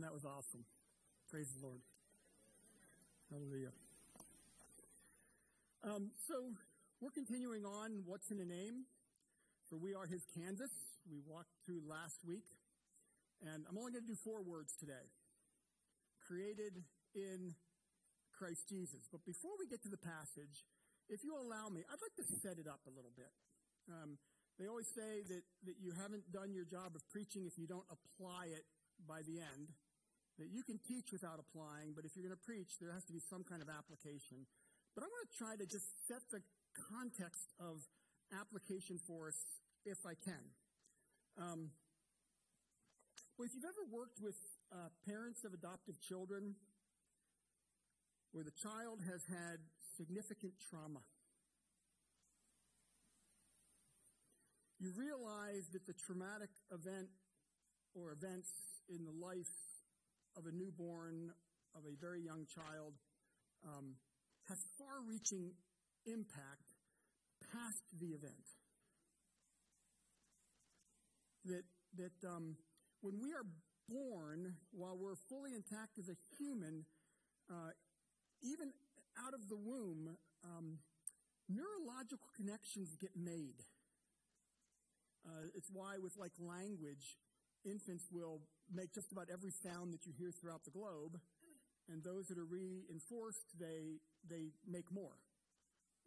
That was awesome. Praise the Lord. Hallelujah. Um, so we're continuing on What's in a Name. For we are his canvas. We walked through last week. And I'm only going to do four words today. Created in Christ Jesus. But before we get to the passage, if you allow me, I'd like to set it up a little bit. Um, they always say that, that you haven't done your job of preaching if you don't apply it by the end. That you can teach without applying, but if you're going to preach, there has to be some kind of application. But I want to try to just set the context of application for us if I can. Um, well, if you've ever worked with uh, parents of adoptive children where the child has had significant trauma, you realize that the traumatic event or events in the life of a newborn, of a very young child, um, has far reaching impact past the event. That, that um, when we are born, while we're fully intact as a human, uh, even out of the womb, um, neurological connections get made. Uh, it's why, with like language, infants will make just about every sound that you hear throughout the globe, and those that are reinforced, they they make more,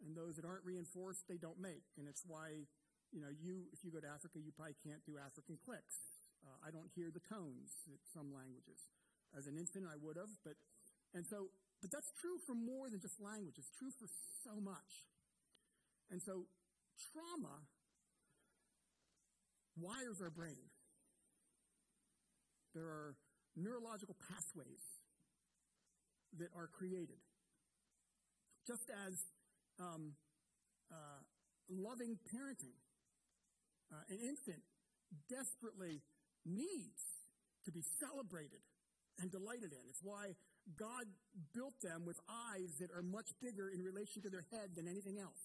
and those that aren't reinforced, they don't make. And it's why, you know, you if you go to Africa, you probably can't do African clicks. Uh, I don't hear the tones in some languages. As an infant, I would have, but and so, but that's true for more than just language. It's true for so much. And so, trauma wires our brain. There are neurological pathways that are created. Just as um, uh, loving parenting, uh, an infant desperately needs to be celebrated and delighted in. It's why God built them with eyes that are much bigger in relation to their head than anything else.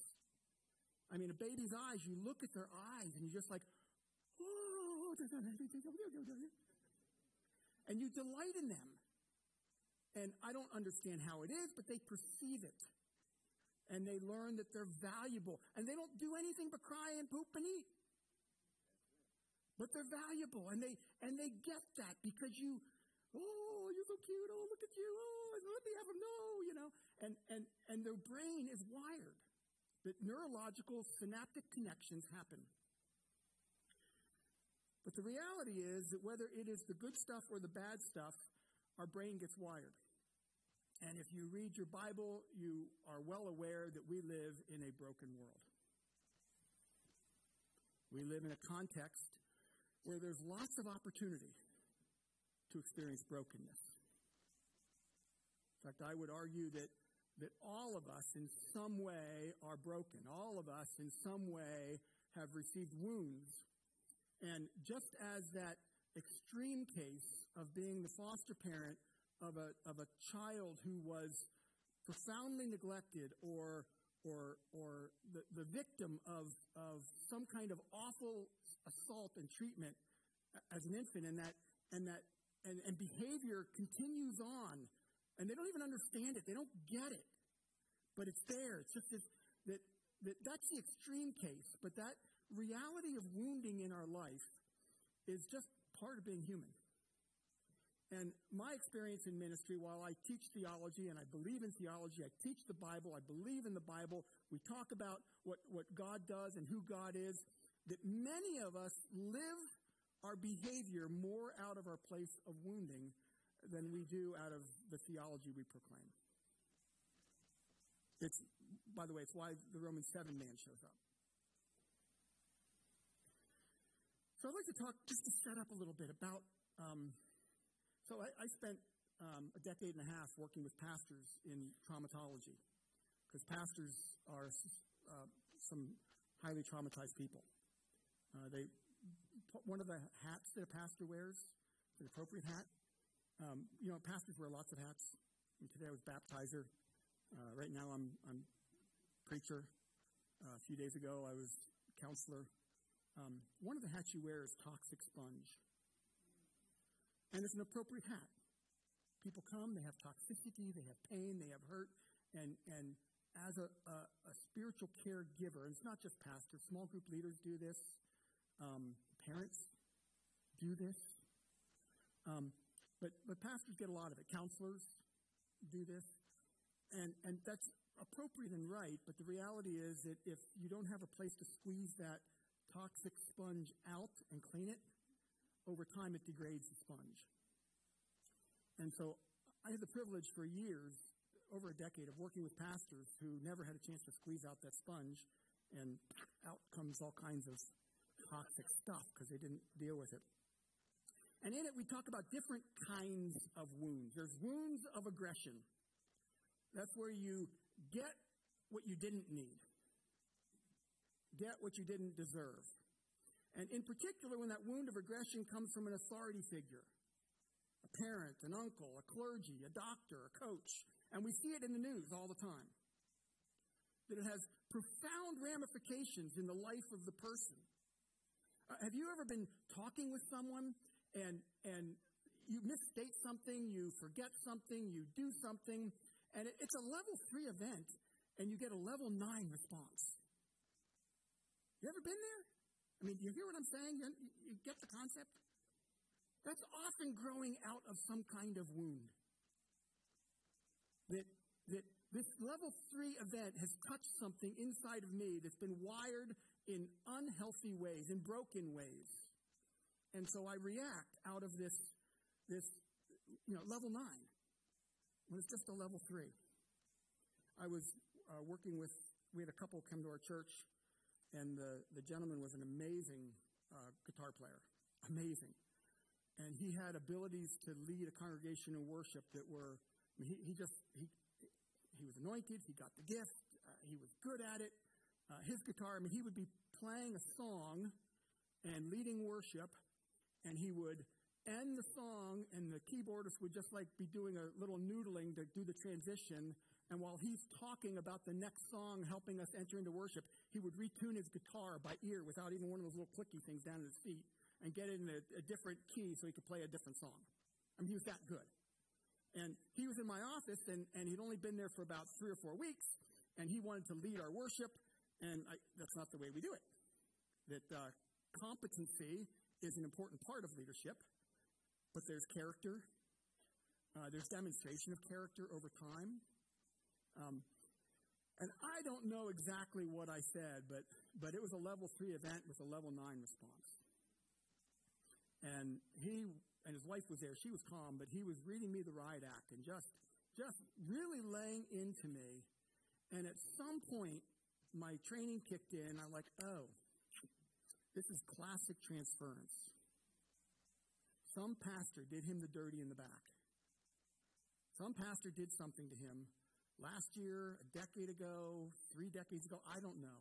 I mean, a baby's eyes, you look at their eyes and you're just like, and you delight in them. And I don't understand how it is, but they perceive it. And they learn that they're valuable. And they don't do anything but cry and poop and eat. But they're valuable. And they and they get that because you, oh, you're so cute. Oh, look at you. Oh, let me have them know, you know. And and and their brain is wired that neurological synaptic connections happen. But the reality is that whether it is the good stuff or the bad stuff, our brain gets wired. And if you read your Bible, you are well aware that we live in a broken world. We live in a context where there's lots of opportunity to experience brokenness. In fact, I would argue that, that all of us in some way are broken. All of us in some way have received wounds and just as that extreme case of being the foster parent of a, of a child who was profoundly neglected or, or, or the, the victim of, of some kind of awful assault and treatment as an infant, and that, and that and, and behavior continues on, and they don't even understand it, they don't get it, but it's there. It's just this, that, that that's the extreme case, but that reality of wounding in our life is just part of being human. And my experience in ministry, while I teach theology and I believe in theology, I teach the Bible, I believe in the Bible, we talk about what, what God does and who God is, that many of us live our behavior more out of our place of wounding than we do out of the theology we proclaim. It's, by the way, it's why the Roman 7 man shows up. So I'd like to talk just to set up a little bit about. Um, so I, I spent um, a decade and a half working with pastors in traumatology because pastors are uh, some highly traumatized people. Uh, they one of the hats that a pastor wears, an appropriate hat. Um, you know, pastors wear lots of hats. And today I was baptizer. Uh, right now I'm I'm preacher. Uh, a few days ago I was counselor. Um, one of the hats you wear is toxic sponge. And it's an appropriate hat. People come, they have toxicity, they have pain, they have hurt, and, and as a, a, a spiritual caregiver, and it's not just pastors, small group leaders do this, um, parents do this, um, but, but pastors get a lot of it. Counselors do this, and, and that's appropriate and right, but the reality is that if you don't have a place to squeeze that toxic sponge out and clean it, over time it degrades the sponge. And so I had the privilege for years, over a decade, of working with pastors who never had a chance to squeeze out that sponge, and out comes all kinds of toxic stuff because they didn't deal with it. And in it, we talk about different kinds of wounds. There's wounds of aggression. That's where you get what you didn't need, get what you didn't deserve. And in particular, when that wound of aggression comes from an authority figure a parent, an uncle, a clergy, a doctor, a coach. And we see it in the news all the time. That it has profound ramifications in the life of the person. Uh, have you ever been talking with someone and, and you misstate something, you forget something, you do something, and it, it's a level three event, and you get a level nine response? You ever been there? I mean, do you hear what I'm saying? You, you get the concept? That's often growing out of some kind of wound. That, that this level three event has touched something inside of me that's been wired in unhealthy ways, in broken ways. And so I react out of this, this, you know, level nine when it's just a level three. I was uh, working with, we had a couple come to our church and the, the gentleman was an amazing uh, guitar player. Amazing. And he had abilities to lead a congregation in worship that were, I mean, he, he just, he, he was anointed, he got the gift, uh, he was good at it. Uh, his guitar, I mean, he would be playing a song and leading worship, and he would end the song, and the keyboardist would just like be doing a little noodling to do the transition, and while he's talking about the next song, helping us enter into worship, he would retune his guitar by ear without even one of those little clicky things down at his feet and get it in a, a different key so he could play a different song. I mean, he was that good. And he was in my office, and, and he'd only been there for about three or four weeks, and he wanted to lead our worship, and I, that's not the way we do it. That uh, competency is an important part of leadership, but there's character, uh, there's demonstration of character over time, um, and I don't know exactly what I said, but, but it was a level three event with a level nine response. And he and his wife was there. She was calm, but he was reading me the riot act and just, just really laying into me. And at some point, my training kicked in. I'm like, oh, this is classic transference. Some pastor did him the dirty in the back. Some pastor did something to him last year, a decade ago, three decades ago, I don't know.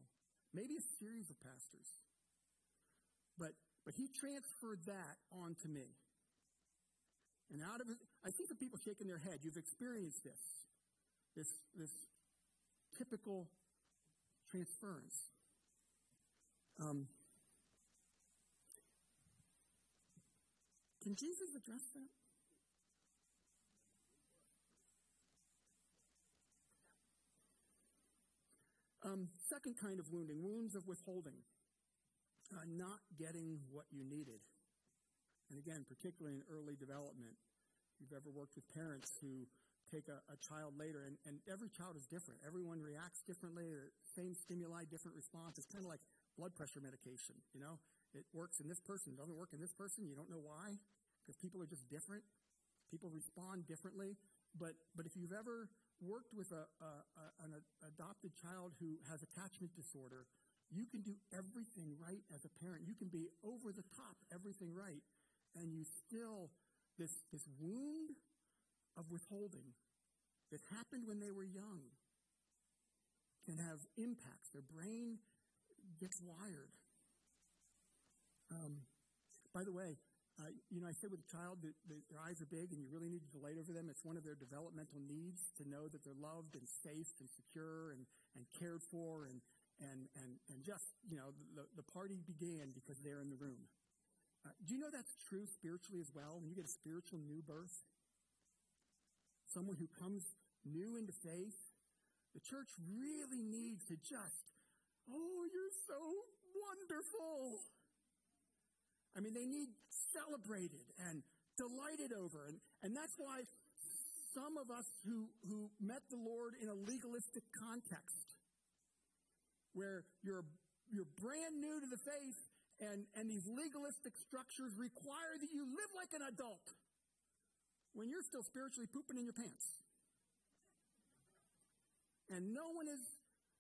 Maybe a series of pastors. But, but he transferred that onto me. And out of it, I see some people shaking their head. You've experienced this, this, this typical transference. Um, can Jesus address that? Um, second kind of wounding, wounds of withholding, uh, not getting what you needed. And again, particularly in early development, if you've ever worked with parents who take a, a child later, and, and, every child is different. Everyone reacts differently. Same stimuli, different response. It's kind of like blood pressure medication. You know, it works in this person, doesn't work in this person. You don't know why, because people are just different. People respond differently. But but if you've ever worked with a, a, a, an adopted child who has attachment disorder, you can do everything right as a parent. You can be over the top, everything right, and you still, this, this wound of withholding that happened when they were young can have impacts. Their brain gets wired. Um, by the way, uh, you know, I said with a child that, that their eyes are big and you really need to delight over them. It's one of their developmental needs to know that they're loved and safe and secure and, and cared for and, and, and, and just, you know, the, the party began because they're in the room. Uh, do you know that's true spiritually as well? When you get a spiritual new birth, someone who comes new into faith, the church really needs to just, oh, you're so wonderful. I mean, they need celebrated and delighted over. And, and that's why some of us who, who met the Lord in a legalistic context, where you're, you're brand new to the faith and, and these legalistic structures require that you live like an adult when you're still spiritually pooping in your pants. And no one is,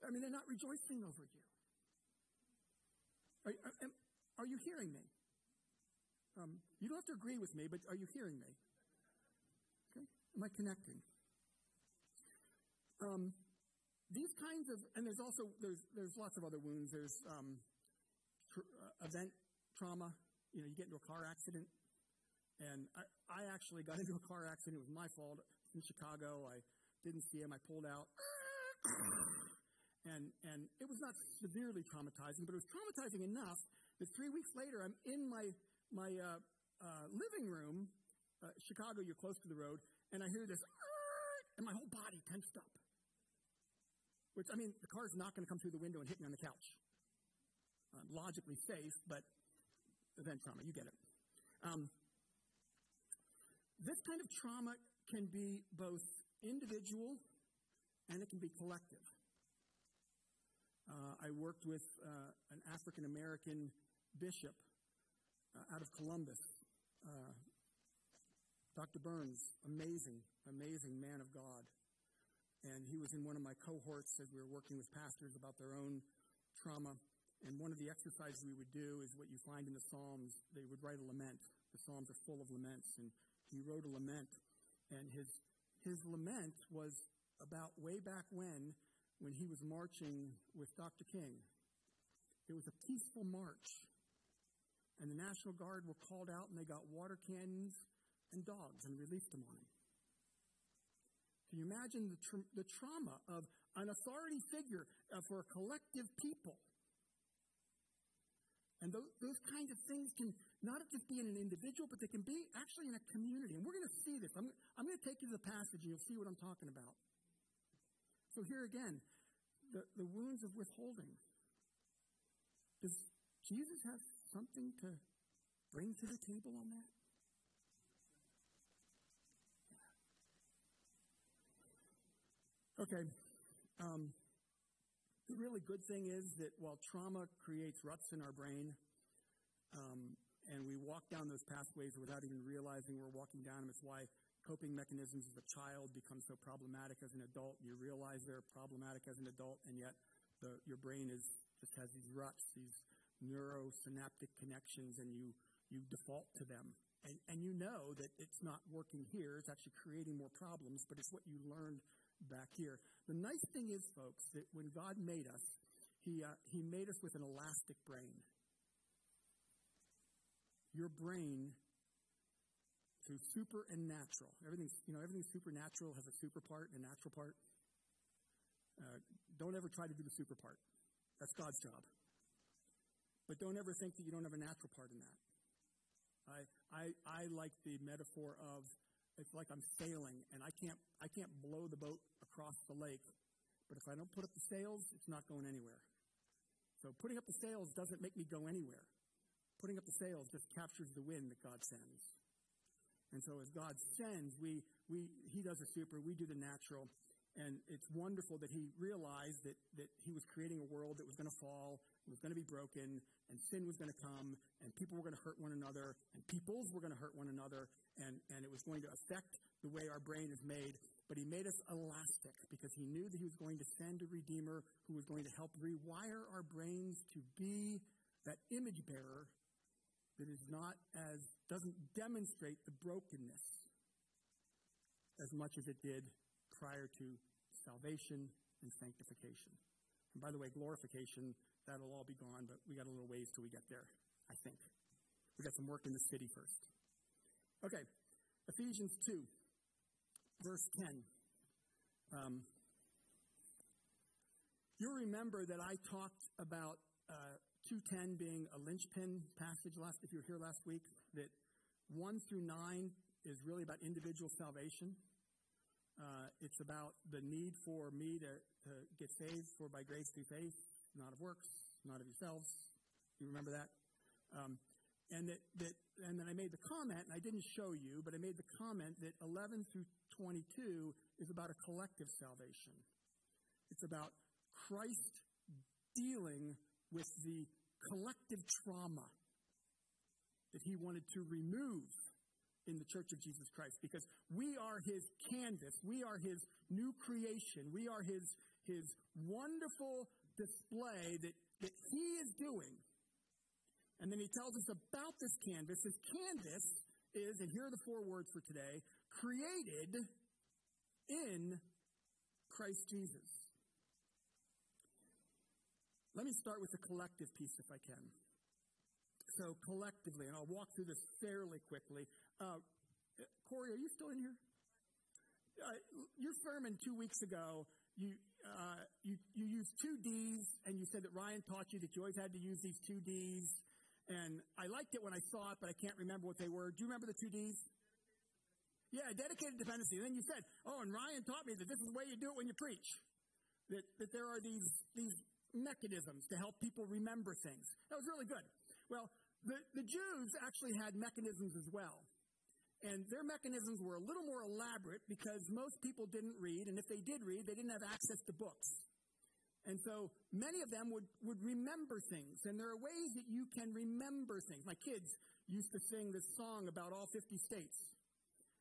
I mean, they're not rejoicing over you. Are, are, are you hearing me? Um, you don't have to agree with me, but are you hearing me? Okay. Am I connecting? Um, these kinds of, and there's also there's there's lots of other wounds. There's um, tr- uh, event trauma. You know, you get into a car accident, and I, I actually got into a car accident. It was my fault. In Chicago, I didn't see him. I pulled out, and and it was not severely traumatizing, but it was traumatizing enough that three weeks later, I'm in my my uh, uh, living room, uh, Chicago, you're close to the road, and I hear this, and my whole body tensed up. Which, I mean, the car's not going to come through the window and hit me on the couch. Logically safe, but event trauma, you get it. Um, this kind of trauma can be both individual and it can be collective. Uh, I worked with uh, an African American bishop uh, out of Columbus. Uh, Dr. Burns, amazing, amazing man of God. And he was in one of my cohorts as we were working with pastors about their own trauma. And one of the exercises we would do is what you find in the Psalms. They would write a lament. The Psalms are full of laments. And he wrote a lament. And his, his lament was about way back when, when he was marching with Dr. King. It was a peaceful march and the National Guard were called out and they got water cannons and dogs and released them on him. Can you imagine the, tra- the trauma of an authority figure uh, for a collective people? And those, those kinds of things can not just be in an individual, but they can be actually in a community. And we're going to see this. I'm, I'm going to take you to the passage and you'll see what I'm talking about. So here again, the, the wounds of withholding. Does Jesus have something to bring to the table on that? Okay. Um, the really good thing is that while trauma creates ruts in our brain, um, and we walk down those pathways without even realizing we're walking down them, it's why coping mechanisms as a child become so problematic as an adult. You realize they're problematic as an adult, and yet the, your brain is just has these ruts, these neurosynaptic connections and you, you default to them. And, and you know that it's not working here, it's actually creating more problems, but it's what you learned back here. The nice thing is, folks, that when God made us, He, uh, he made us with an elastic brain. Your brain, through super and natural, everything's, you know, everything supernatural has a super part and a natural part. Uh, don't ever try to do the super part. That's God's job. But don't ever think that you don't have a natural part in that. I, I, I like the metaphor of it's like I'm sailing and I can't, I can't blow the boat across the lake. But if I don't put up the sails, it's not going anywhere. So putting up the sails doesn't make me go anywhere. Putting up the sails just captures the wind that God sends. And so as God sends, we, we, He does the super, we do the natural. And it's wonderful that he realized that, that he was creating a world that was going to fall, it was going to be broken, and sin was going to come, and people were going to hurt one another, and peoples were going to hurt one another, and, and it was going to affect the way our brain is made. But he made us elastic because he knew that he was going to send a Redeemer who was going to help rewire our brains to be that image bearer that is not as, doesn't demonstrate the brokenness as much as it did prior to salvation and sanctification. And by the way, glorification, that'll all be gone, but we got a little ways till we get there, I think. We got some work in the city first. Okay, Ephesians 2, verse 10. Um, you'll remember that I talked about uh, 210 being a linchpin passage last, if you were here last week, that 1 through 9 is really about individual salvation. Uh, it's about the need for me to, to get saved for by grace through faith, not of works, not of yourselves. You remember that? Um, and that, that and then I made the comment, and I didn't show you, but I made the comment that 11 through 22 is about a collective salvation. It's about Christ dealing with the collective trauma that he wanted to remove in the church of Jesus Christ because we are his canvas. We are his new creation. We are his, his wonderful display that, that he is doing. And then he tells us about this canvas. This canvas is, and here are the four words for today, created in Christ Jesus. Let me start with the collective piece if I can. So, collectively, and I'll walk through this fairly quickly. Uh, Corey, are you still in here? Uh, your sermon two weeks ago, you, uh, you, you used two D's, and you said that Ryan taught you that you always had to use these two D's. And I liked it when I saw it, but I can't remember what they were. Do you remember the two D's? Yeah, dedicated dependency. And then you said, oh, and Ryan taught me that this is the way you do it when you preach. That, that there are these, these mechanisms to help people remember things. That was really good. Well, the, the Jews actually had mechanisms as well. And their mechanisms were a little more elaborate because most people didn't read, and if they did read, they didn't have access to books. And so many of them would, would remember things, and there are ways that you can remember things. My kids used to sing this song about all 50 states.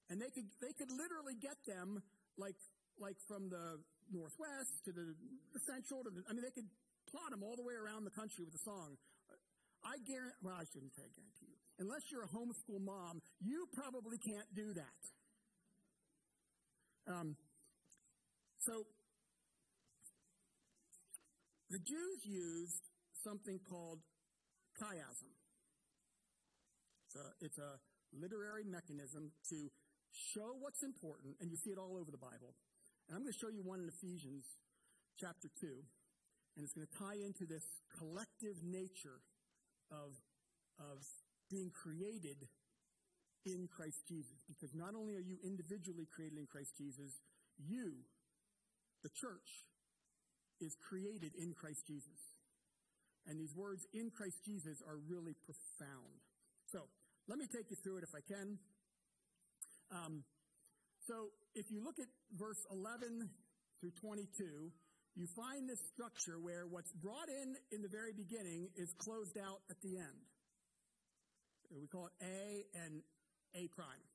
And they could, they could literally get them like, like from the northwest to the, the central to the, I mean, they could plot them all the way around the country with a song. I guarantee, well, I shouldn't say I guarantee you. Unless you're a homeschool mom, you probably can't do that. Um, so, the Jews used something called chiasm. It's a, it's a literary mechanism to show what's important, and you see it all over the Bible. And I'm going to show you one in Ephesians chapter 2, and it's going to tie into this collective nature of, of being created in Christ Jesus. Because not only are you individually created in Christ Jesus, you, the church, is created in Christ Jesus. And these words in Christ Jesus are really profound. So, let me take you through it if I can. Um, so if you look at verse 11 through 22, you find this structure where what's brought in in the very beginning is closed out at the end. We call it A and A prime.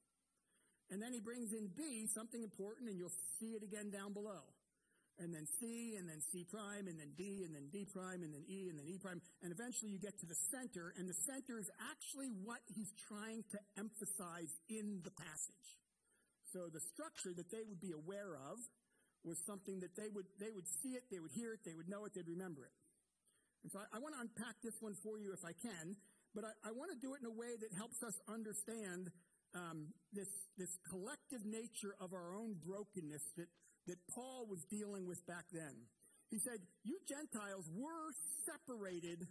And then he brings in B, something important, and you'll see it again down below. And then C, and then C prime, and then D, and then D prime, and then E, and then E prime. And eventually you get to the center, and the center is actually what he's trying to emphasize in the passage. So the structure that they would be aware of was something that they would, they would see it, they would hear it, they would know it, they'd remember it. And so I, I want to unpack this one for you if I can, but I, I want to do it in a way that helps us understand um, this, this collective nature of our own brokenness that, that Paul was dealing with back then. He said, You Gentiles were separated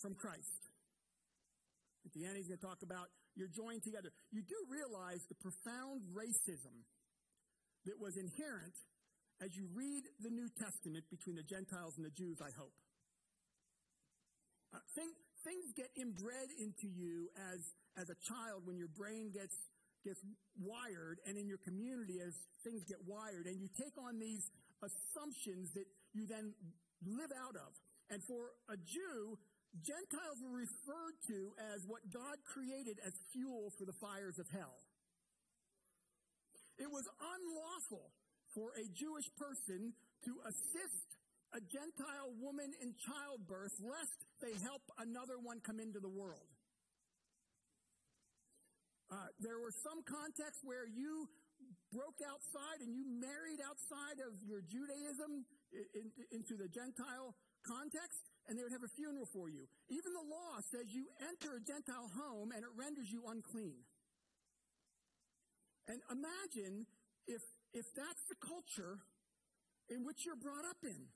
from Christ. At the end, he's going to talk about you're joined together. You do realize the profound racism that was inherent as you read the New Testament between the Gentiles and the Jews, I hope. Uh, thing, things get inbred into you as, as a child when your brain gets, gets wired, and in your community as things get wired, and you take on these assumptions that you then live out of. And for a Jew, Gentiles were referred to as what God created as fuel for the fires of hell. It was unlawful for a Jewish person to assist a Gentile woman in childbirth lest they help another one come into the world. Uh, there were some contexts where you broke outside and you married outside of your Judaism into the Gentile context, and they would have a funeral for you. Even the law says you enter a Gentile home and it renders you unclean. And imagine if, if that's the culture in which you're brought up in.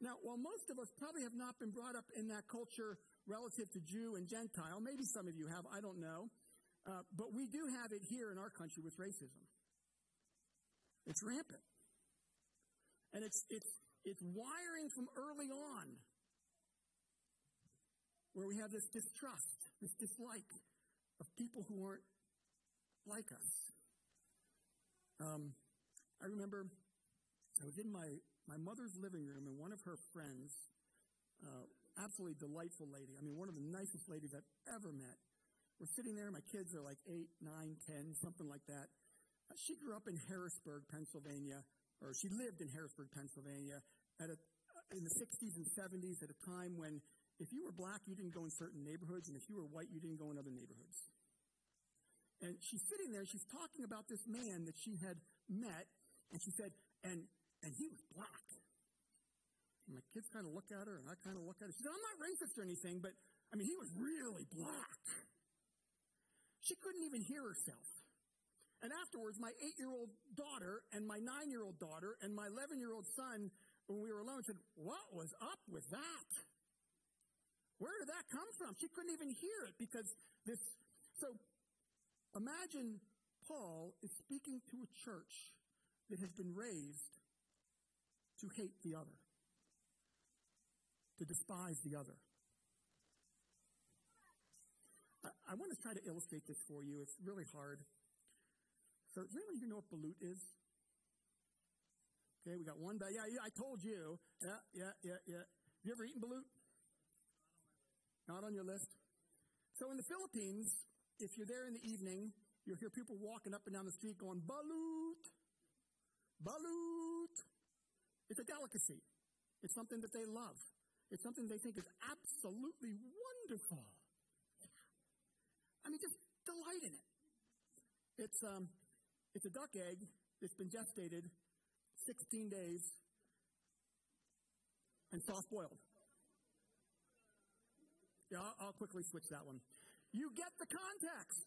Now, while most of us probably have not been brought up in that culture relative to Jew and Gentile, maybe some of you have, I don't know, uh, but we do have it here in our country with racism. It's rampant. And it's, it's, it's wiring from early on where we have this distrust, this dislike of people who aren't like us. Um, I remember I was in my my mother's living room, and one of her friends, uh, absolutely delightful lady, I mean, one of the nicest ladies I've ever met, we're sitting there. My kids are like eight, nine, ten, something like that. Uh, she grew up in Harrisburg, Pennsylvania, or she lived in Harrisburg, Pennsylvania, at a, uh, in the 60s and 70s at a time when if you were black, you didn't go in certain neighborhoods, and if you were white, you didn't go in other neighborhoods. And she's sitting there, she's talking about this man that she had met, and she said, and and he was black. And my kids kind of look at her, and I kind of look at her. She said, I'm not racist or anything, but I mean, he was really black. She couldn't even hear herself. And afterwards, my eight year old daughter and my nine year old daughter and my 11 year old son, when we were alone, said, What was up with that? Where did that come from? She couldn't even hear it because this. So imagine Paul is speaking to a church that has been raised to hate the other, to despise the other. I, I want to try to illustrate this for you. It's really hard. So, does anyone even know what balut is? Okay, we got one. Yeah, yeah, I told you. Yeah, yeah, yeah, yeah. Have you ever eaten balut? Not on your list. So, in the Philippines, if you're there in the evening, you'll hear people walking up and down the street going, balut, balut. It's a delicacy. It's something that they love. It's something they think is absolutely wonderful. I mean, just delight in it. It's, um, it's a duck egg that's been gestated 16 days and soft boiled. Yeah, I'll, I'll quickly switch that one. You get the context.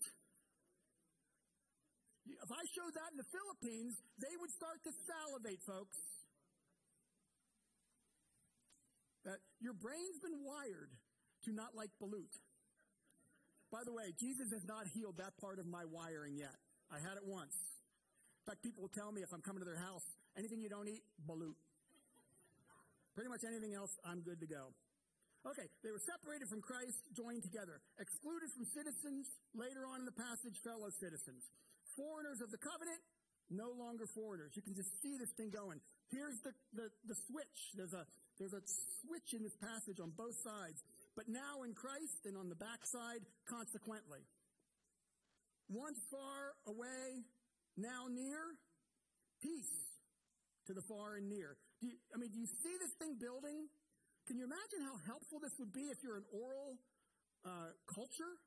If I showed that in the Philippines, they would start to salivate, folks. That your brain's been wired to not like balut. By the way, Jesus has not healed that part of my wiring yet. I had it once. In fact, people will tell me if I'm coming to their house, anything you don't eat, balut. Pretty much anything else, I'm good to go. Okay, they were separated from Christ, joined together. Excluded from citizens, later on in the passage, fellow citizens. Foreigners of the covenant, no longer foreigners. You can just see this thing going. Here's the, the, the switch. There's a, there's a switch in this passage on both sides. But now in Christ and on the backside, consequently. Once far away, now near, peace to the far and near. Do you, I mean, do you see this thing building? Can you imagine how helpful this would be if you're an oral uh, culture?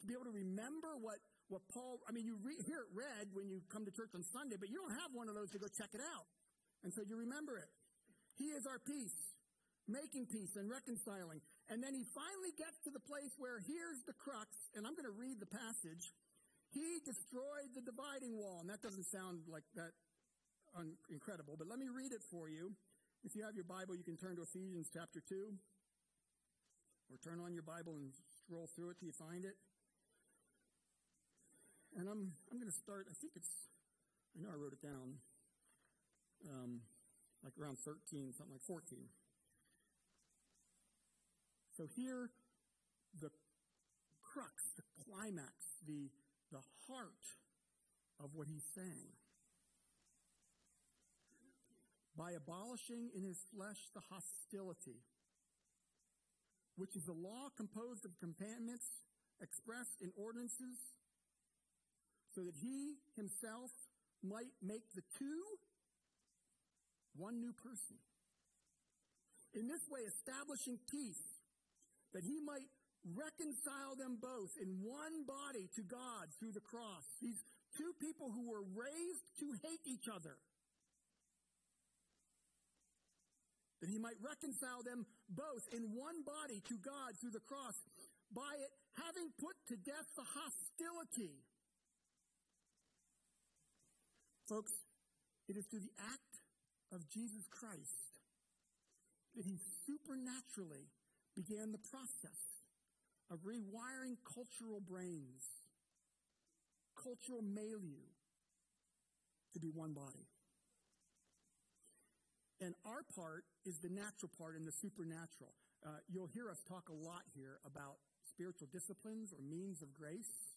To be able to remember what what Paul, I mean, you re- hear it read when you come to church on Sunday, but you don't have one of those to go check it out. And so you remember it. He is our peace, making peace and reconciling. And then he finally gets to the place where here's the crux, and I'm going to read the passage. He destroyed the dividing wall. And that doesn't sound like that un- incredible, but let me read it for you. If you have your Bible, you can turn to Ephesians chapter 2, or turn on your Bible and scroll through it till you find it. And I'm, I'm going to start, I think it's, I know I wrote it down, um, like around 13, something like 14. So here, the crux, the climax, the, the heart of what he's saying. By abolishing in his flesh the hostility, which is a law composed of commandments expressed in ordinances so that he himself might make the two one new person. In this way, establishing peace, that he might reconcile them both in one body to God through the cross. These two people who were raised to hate each other. That he might reconcile them both in one body to God through the cross by it having put to death the hostility Folks, it is through the act of Jesus Christ that he supernaturally began the process of rewiring cultural brains, cultural milieu to be one body. And our part is the natural part and the supernatural. Uh, you'll hear us talk a lot here about spiritual disciplines or means of grace.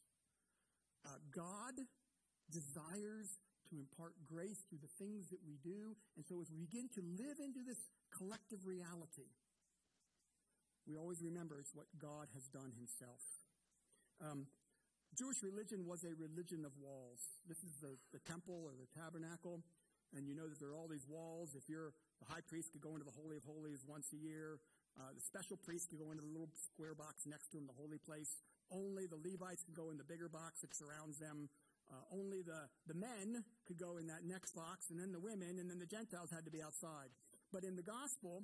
Uh, God desires to impart grace through the things that we do. And so as we begin to live into this collective reality, we always remember it's what God has done himself. Um, Jewish religion was a religion of walls. This is the, the temple or the tabernacle. And you know that there are all these walls. If you're the high priest could go into the Holy of Holies once a year. Uh, the special priest could go into the little square box next to him, the holy place. Only the Levites could go in the bigger box that surrounds them. Uh, only the, the men could go in that next box, and then the women, and then the Gentiles had to be outside. But in the gospel,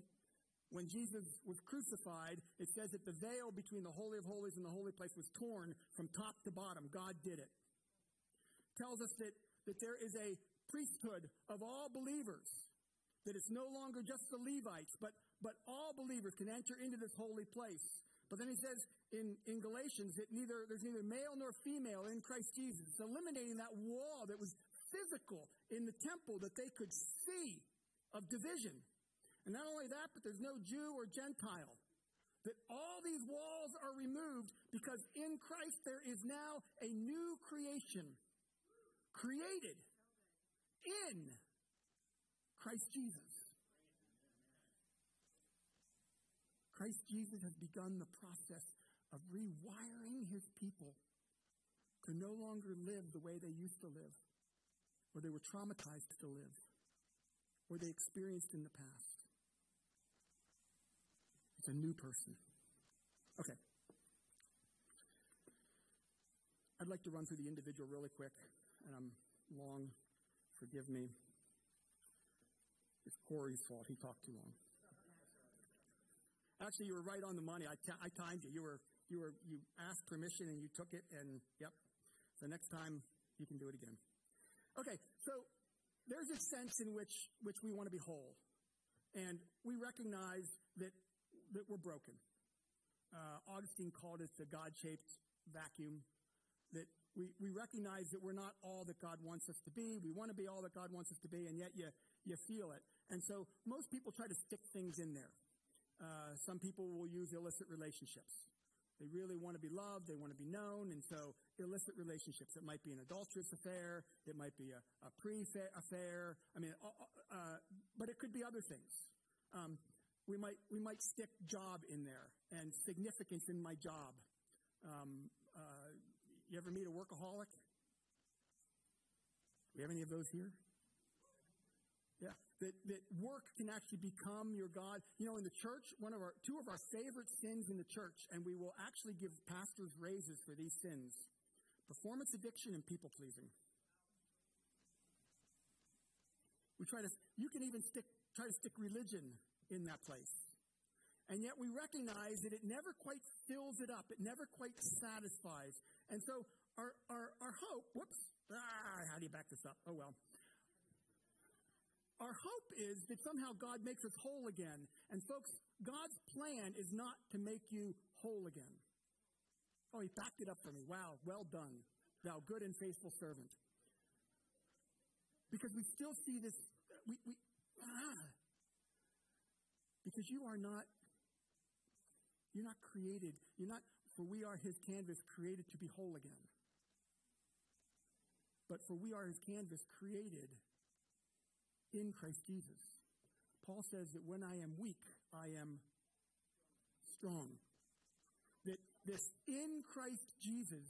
when Jesus was crucified, it says that the veil between the Holy of Holies and the holy place was torn from top to bottom. God did it. Tells us that, that there is a priesthood of all believers. That it's no longer just the Levites, but, but all believers can enter into this holy place. But then he says in, in Galatians that neither, there's neither male nor female in Christ Jesus. It's eliminating that wall that was physical in the temple that they could see of division. And not only that, but there's no Jew or Gentile. That all these walls are removed because in Christ there is now a new creation. Created in Christ Jesus. Christ Jesus has begun the process of rewiring his people to no longer live the way they used to live, or they were traumatized to live, or they experienced in the past. It's a new person. Okay. I'd like to run through the individual really quick, and I'm long. Forgive me. It's Corey's fault. He talked too long. Actually, you were right on the money. I, t- I timed you. You were you were you asked permission and you took it, and yep. So next time you can do it again. Okay, so there's a sense in which which we want to be whole, and we recognize that that we're broken. Uh, Augustine called it the God-shaped vacuum. That we, we recognize that we're not all that God wants us to be. We want to be all that God wants us to be, and yet you, you feel it. And so most people try to stick things in there. Uh, some people will use illicit relationships. They really want to be loved, they want to be known, and so illicit relationships. It might be an adulterous affair, it might be a, a pre affair. I mean, uh, uh, but it could be other things. Um, we might we might stick job in there and significance in my job. Um, uh, you ever meet a workaholic? Do we have any of those here? Yeah, that, that work can actually become your God. You know, in the church, one of our two of our favorite sins in the church, and we will actually give pastors raises for these sins: performance addiction and people pleasing. We try to. You can even stick try to stick religion in that place. And yet we recognize that it never quite fills it up. It never quite satisfies. And so our, our, our hope, whoops, ah, how do you back this up? Oh well. Our hope is that somehow God makes us whole again. And folks, God's plan is not to make you whole again. Oh, he backed it up for me. Wow, well done, thou good and faithful servant. Because we still see this, we, we ah, because you are not, you're not created, you're not, for we are his canvas created to be whole again. But for we are his canvas created in Christ Jesus. Paul says that when I am weak, I am strong. That this in Christ Jesus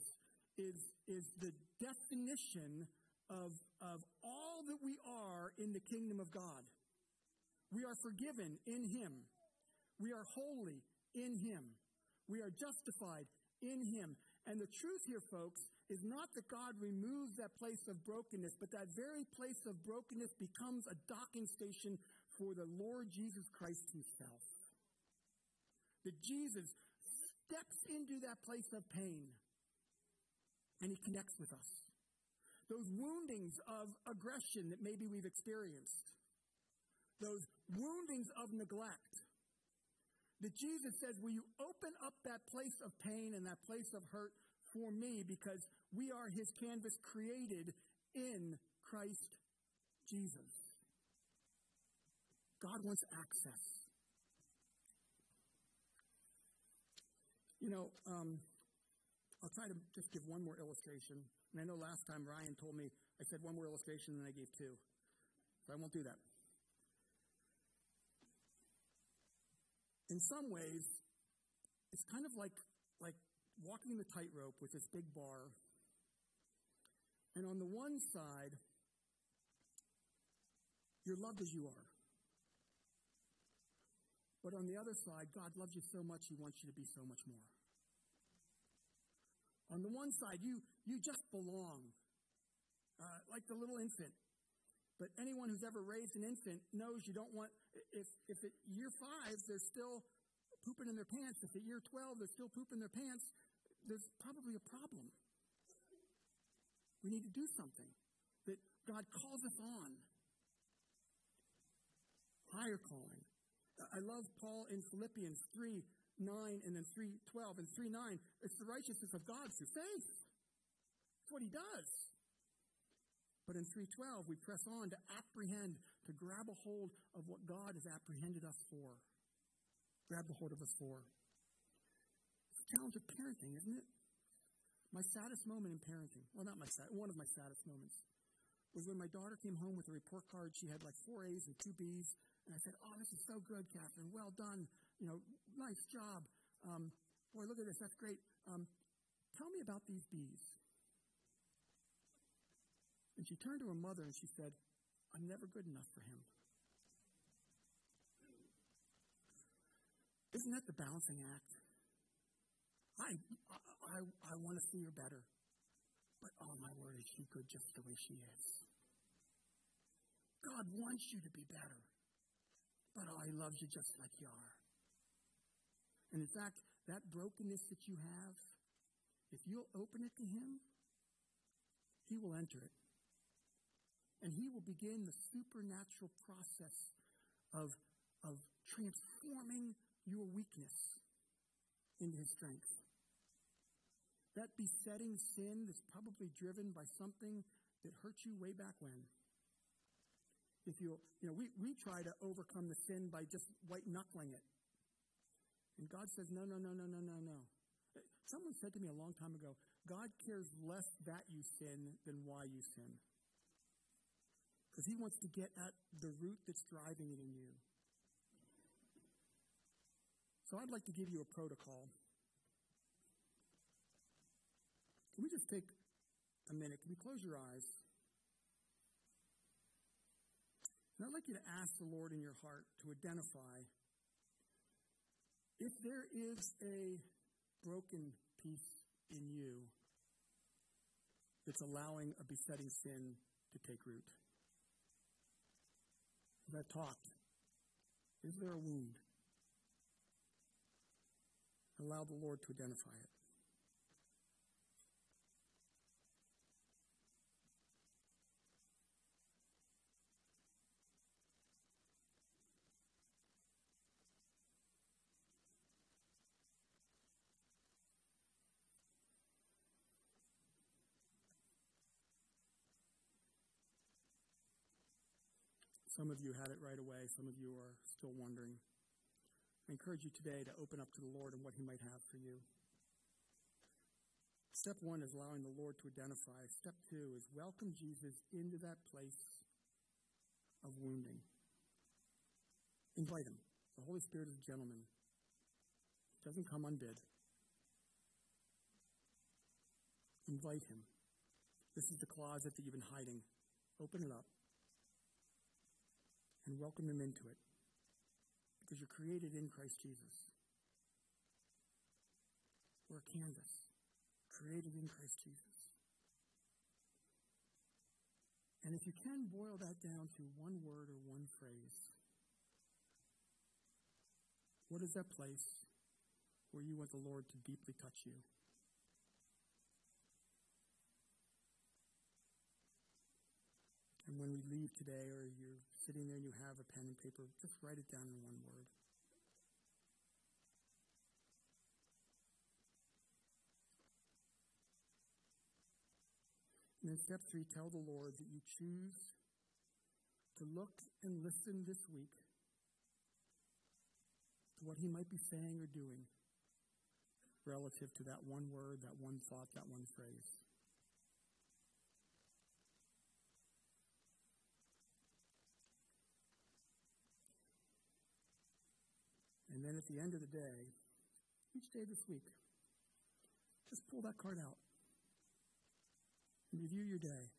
is, is the definition of, of all that we are in the kingdom of God. We are forgiven in Him. We are holy in Him. We are justified in Him. And the truth here, folks, is not that God removes that place of brokenness, but that very place of brokenness becomes a docking station for the Lord Jesus Christ Himself. That Jesus steps into that place of pain and He connects with us. Those woundings of aggression that maybe we've experienced, those woundings of neglect, that Jesus says, Will you open up that place of pain and that place of hurt for me because we are his canvas created in Christ Jesus? God wants access. You know, um, I'll try to just give one more illustration. And I know last time Ryan told me I said one more illustration and I gave two. So I won't do that. In some ways, it's kind of like, like walking the tightrope with this big bar. And on the one side, you're loved as you are. But on the other side, God loves you so much, He wants you to be so much more. On the one side, you, you just belong, uh, like the little infant. But anyone who's ever raised an infant knows you don't want, if, if at year five they're still pooping in their pants, if at year 12 they're still pooping their pants, there's probably a problem. We need to do something. That God calls us on. Higher calling. I love Paul in Philippians 3 9 and then 3 12 and 3 9. It's the righteousness of God through faith. That's what he does. But in 312, we press on to apprehend, to grab a hold of what God has apprehended us for. Grab the hold of us for. It's a challenge of parenting, isn't it? My saddest moment in parenting, well, not my saddest, one of my saddest moments, was when my daughter came home with a report card. She had like four A's and two B's. And I said, Oh, this is so good, Catherine. Well done. You know, nice job. Um, boy, look at this. That's great. Um, tell me about these B's. And she turned to her mother and she said, I'm never good enough for him. Isn't that the balancing act? I, I, I want to see her better. But oh my word, is she good just the way she is? God wants you to be better. But oh, he loves you just like you are. And in fact, that brokenness that you have, if you'll open it to him, he will enter it and he will begin the supernatural process of, of transforming your weakness into his strength. That besetting sin that's probably driven by something that hurt you way back when. If you, you know, we, we try to overcome the sin by just white knuckling it. And God says, no, no, no, no, no, no, no. Someone said to me a long time ago, God cares less that you sin than why you sin because he wants to get at the root that's driving it in you. So I'd like to give you a protocol. Can we just take a minute? Can you close your eyes? And I'd like you to ask the Lord in your heart to identify if there is a broken piece in you that's allowing a besetting sin to take root. I've talked, is there a wound? Allow the Lord to identify it. Some of you had it right away. Some of you are still wondering. I encourage you today to open up to the Lord and what He might have for you. Step one is allowing the Lord to identify. Step two is welcome Jesus into that place of wounding. Invite Him. The Holy Spirit is a gentleman. He doesn't come unbid. Invite Him. This is the closet that you've been hiding. Open it up and welcome them into it because you're created in Christ Jesus. We're a canvas created in Christ Jesus. And if you can boil that down to one word or one phrase, what is that place where you want the Lord to deeply touch you? And when we leave today, or you're sitting there and you have a pen and paper, just write it down in one word. And then step three, tell the Lord that you choose to look and listen this week to what He might be saying or doing relative to that one word, that one thought, that one phrase. And then at the end of the day, each day this week, just pull that card out and review your day.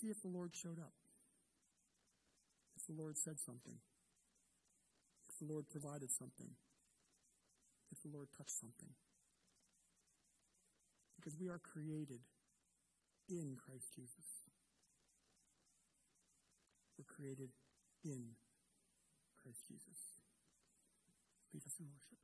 See if the Lord showed up. If the Lord said something. If the Lord provided something. If the Lord touched something. Because we are created in Christ Jesus. We're created in Christ Jesus. Lead us in worship.